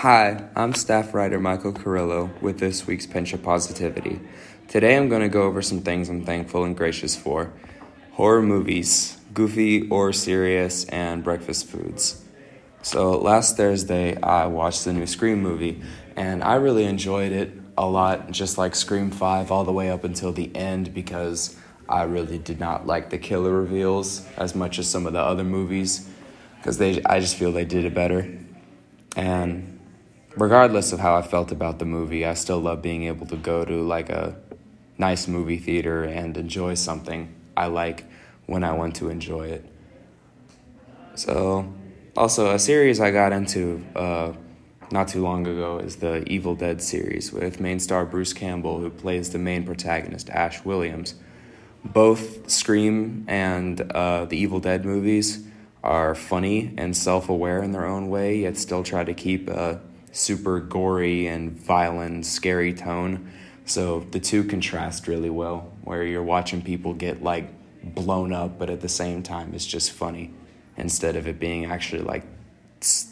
Hi, I'm staff writer Michael Carrillo with this week's Pinch of Positivity. Today I'm going to go over some things I'm thankful and gracious for horror movies, goofy or serious, and breakfast foods. So, last Thursday I watched the new Scream movie, and I really enjoyed it a lot, just like Scream 5, all the way up until the end because I really did not like the killer reveals as much as some of the other movies because they I just feel they did it better. And regardless of how I felt about the movie, I still love being able to go to like a nice movie theater and enjoy something I like when I want to enjoy it. So, also a series I got into uh, not too long ago is the Evil Dead series with main star Bruce Campbell, who plays the main protagonist, Ash Williams. Both Scream and uh, the Evil Dead movies are funny and self aware in their own way, yet still try to keep a super gory and violent, scary tone. So the two contrast really well, where you're watching people get like blown up, but at the same time, it's just funny instead of it being actually like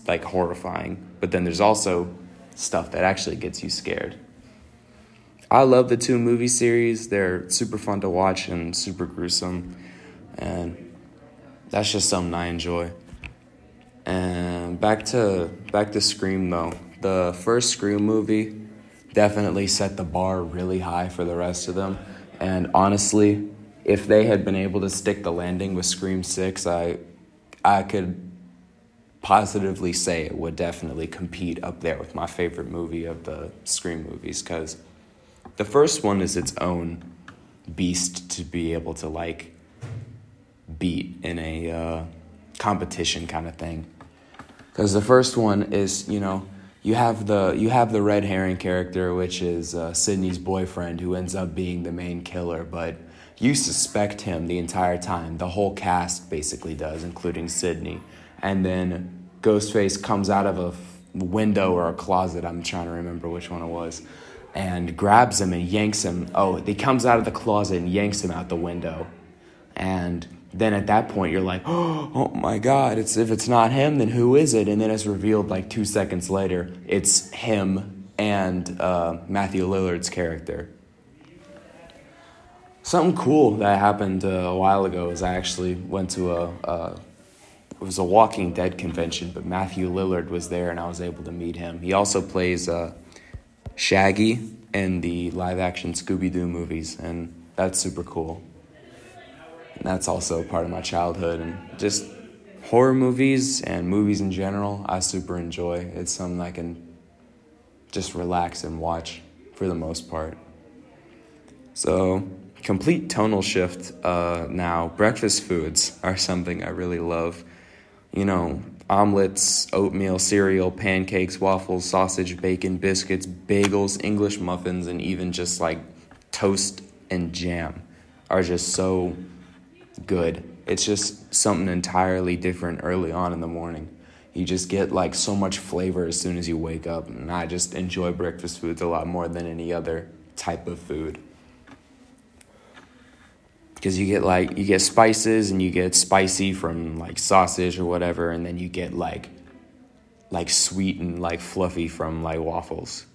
like horrifying. But then there's also stuff that actually gets you scared. I love the two movie series. They're super fun to watch and super gruesome. And that's just something I enjoy. And back to back to Scream though. The first Scream movie definitely set the bar really high for the rest of them. And honestly, if they had been able to stick the landing with Scream 6, I I could positively say it would definitely compete up there with my favorite movie of the Scream movies cuz the first one is its own beast to be able to like beat in a uh, competition kind of thing. Because the first one is, you know, you have the you have the red herring character, which is uh, Sidney's boyfriend, who ends up being the main killer, but you suspect him the entire time. The whole cast basically does, including Sidney. And then Ghostface comes out of a window or a closet. I'm trying to remember which one it was. And grabs him and yanks him. Oh, he comes out of the closet and yanks him out the window. And then at that point you're like, oh my God, it's if it's not him, then who is it? And then it's revealed like two seconds later, it's him and uh, Matthew Lillard's character. Something cool that happened uh, a while ago is I actually went to a, a it was a Walking Dead convention, but Matthew Lillard was there and I was able to meet him. He also plays uh, Shaggy in the live action Scooby Doo movies, and that's super cool. That's also part of my childhood and just horror movies and movies in general. I super enjoy. It's something I can just relax and watch for the most part. So, complete tonal shift uh, now. Breakfast foods are something I really love. You know, omelets, oatmeal, cereal, pancakes, waffles, sausage, bacon, biscuits, bagels, English muffins, and even just like toast and jam are just so good. It's just something entirely different early on in the morning. You just get like so much flavor as soon as you wake up, and I just enjoy breakfast foods a lot more than any other type of food. Because you get like you get spices and you get spicy from like sausage or whatever, and then you get like like sweet and like fluffy from like waffles.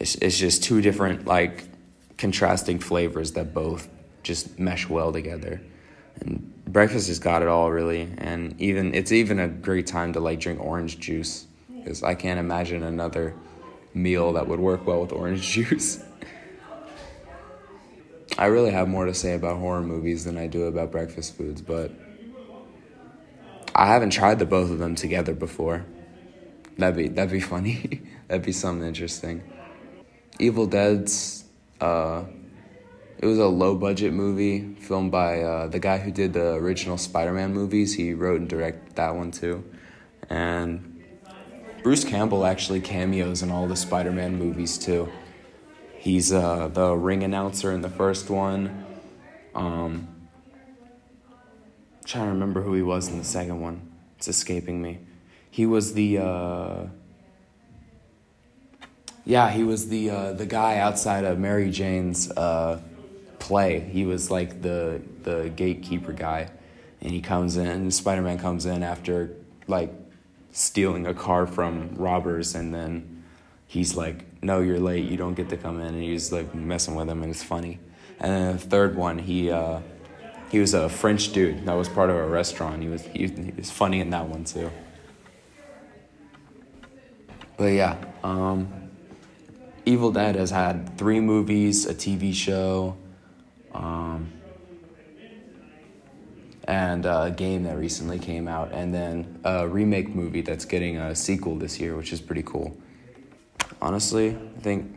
It's it's just two different like contrasting flavors that both just mesh well together. And breakfast has got it all really, and even it's even a great time to like drink orange juice because I can't imagine another meal that would work well with orange juice. I really have more to say about horror movies than I do about breakfast foods, but I haven't tried the both of them together before. That'd be that'd be funny. that'd be something interesting. Evil Dead's uh, it was a low budget movie filmed by uh, the guy who did the original Spider Man movies. He wrote and directed that one too. And Bruce Campbell actually cameos in all the Spider Man movies too. He's uh, the ring announcer in the first one. Um, trying to remember who he was in the second one. It's escaping me. He was the. Uh, yeah, he was the uh, the guy outside of Mary Jane's uh, play. He was like the the gatekeeper guy, and he comes in. Spider Man comes in after like stealing a car from robbers, and then he's like, "No, you're late. You don't get to come in," and he's like messing with him, and it's funny. And then the third one, he uh, he was a French dude that was part of a restaurant. He was he, he was funny in that one too. But yeah, um, Evil Dead has had three movies, a TV show, um, and a game that recently came out, and then a remake movie that's getting a sequel this year, which is pretty cool. Honestly, I think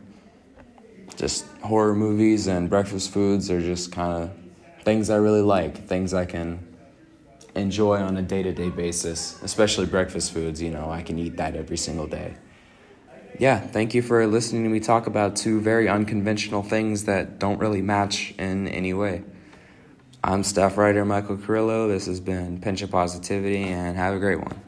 just horror movies and breakfast foods are just kind of things I really like, things I can enjoy on a day to day basis, especially breakfast foods. You know, I can eat that every single day. Yeah, thank you for listening to me talk about two very unconventional things that don't really match in any way. I'm staff writer Michael Carrillo. This has been Pinch of Positivity, and have a great one.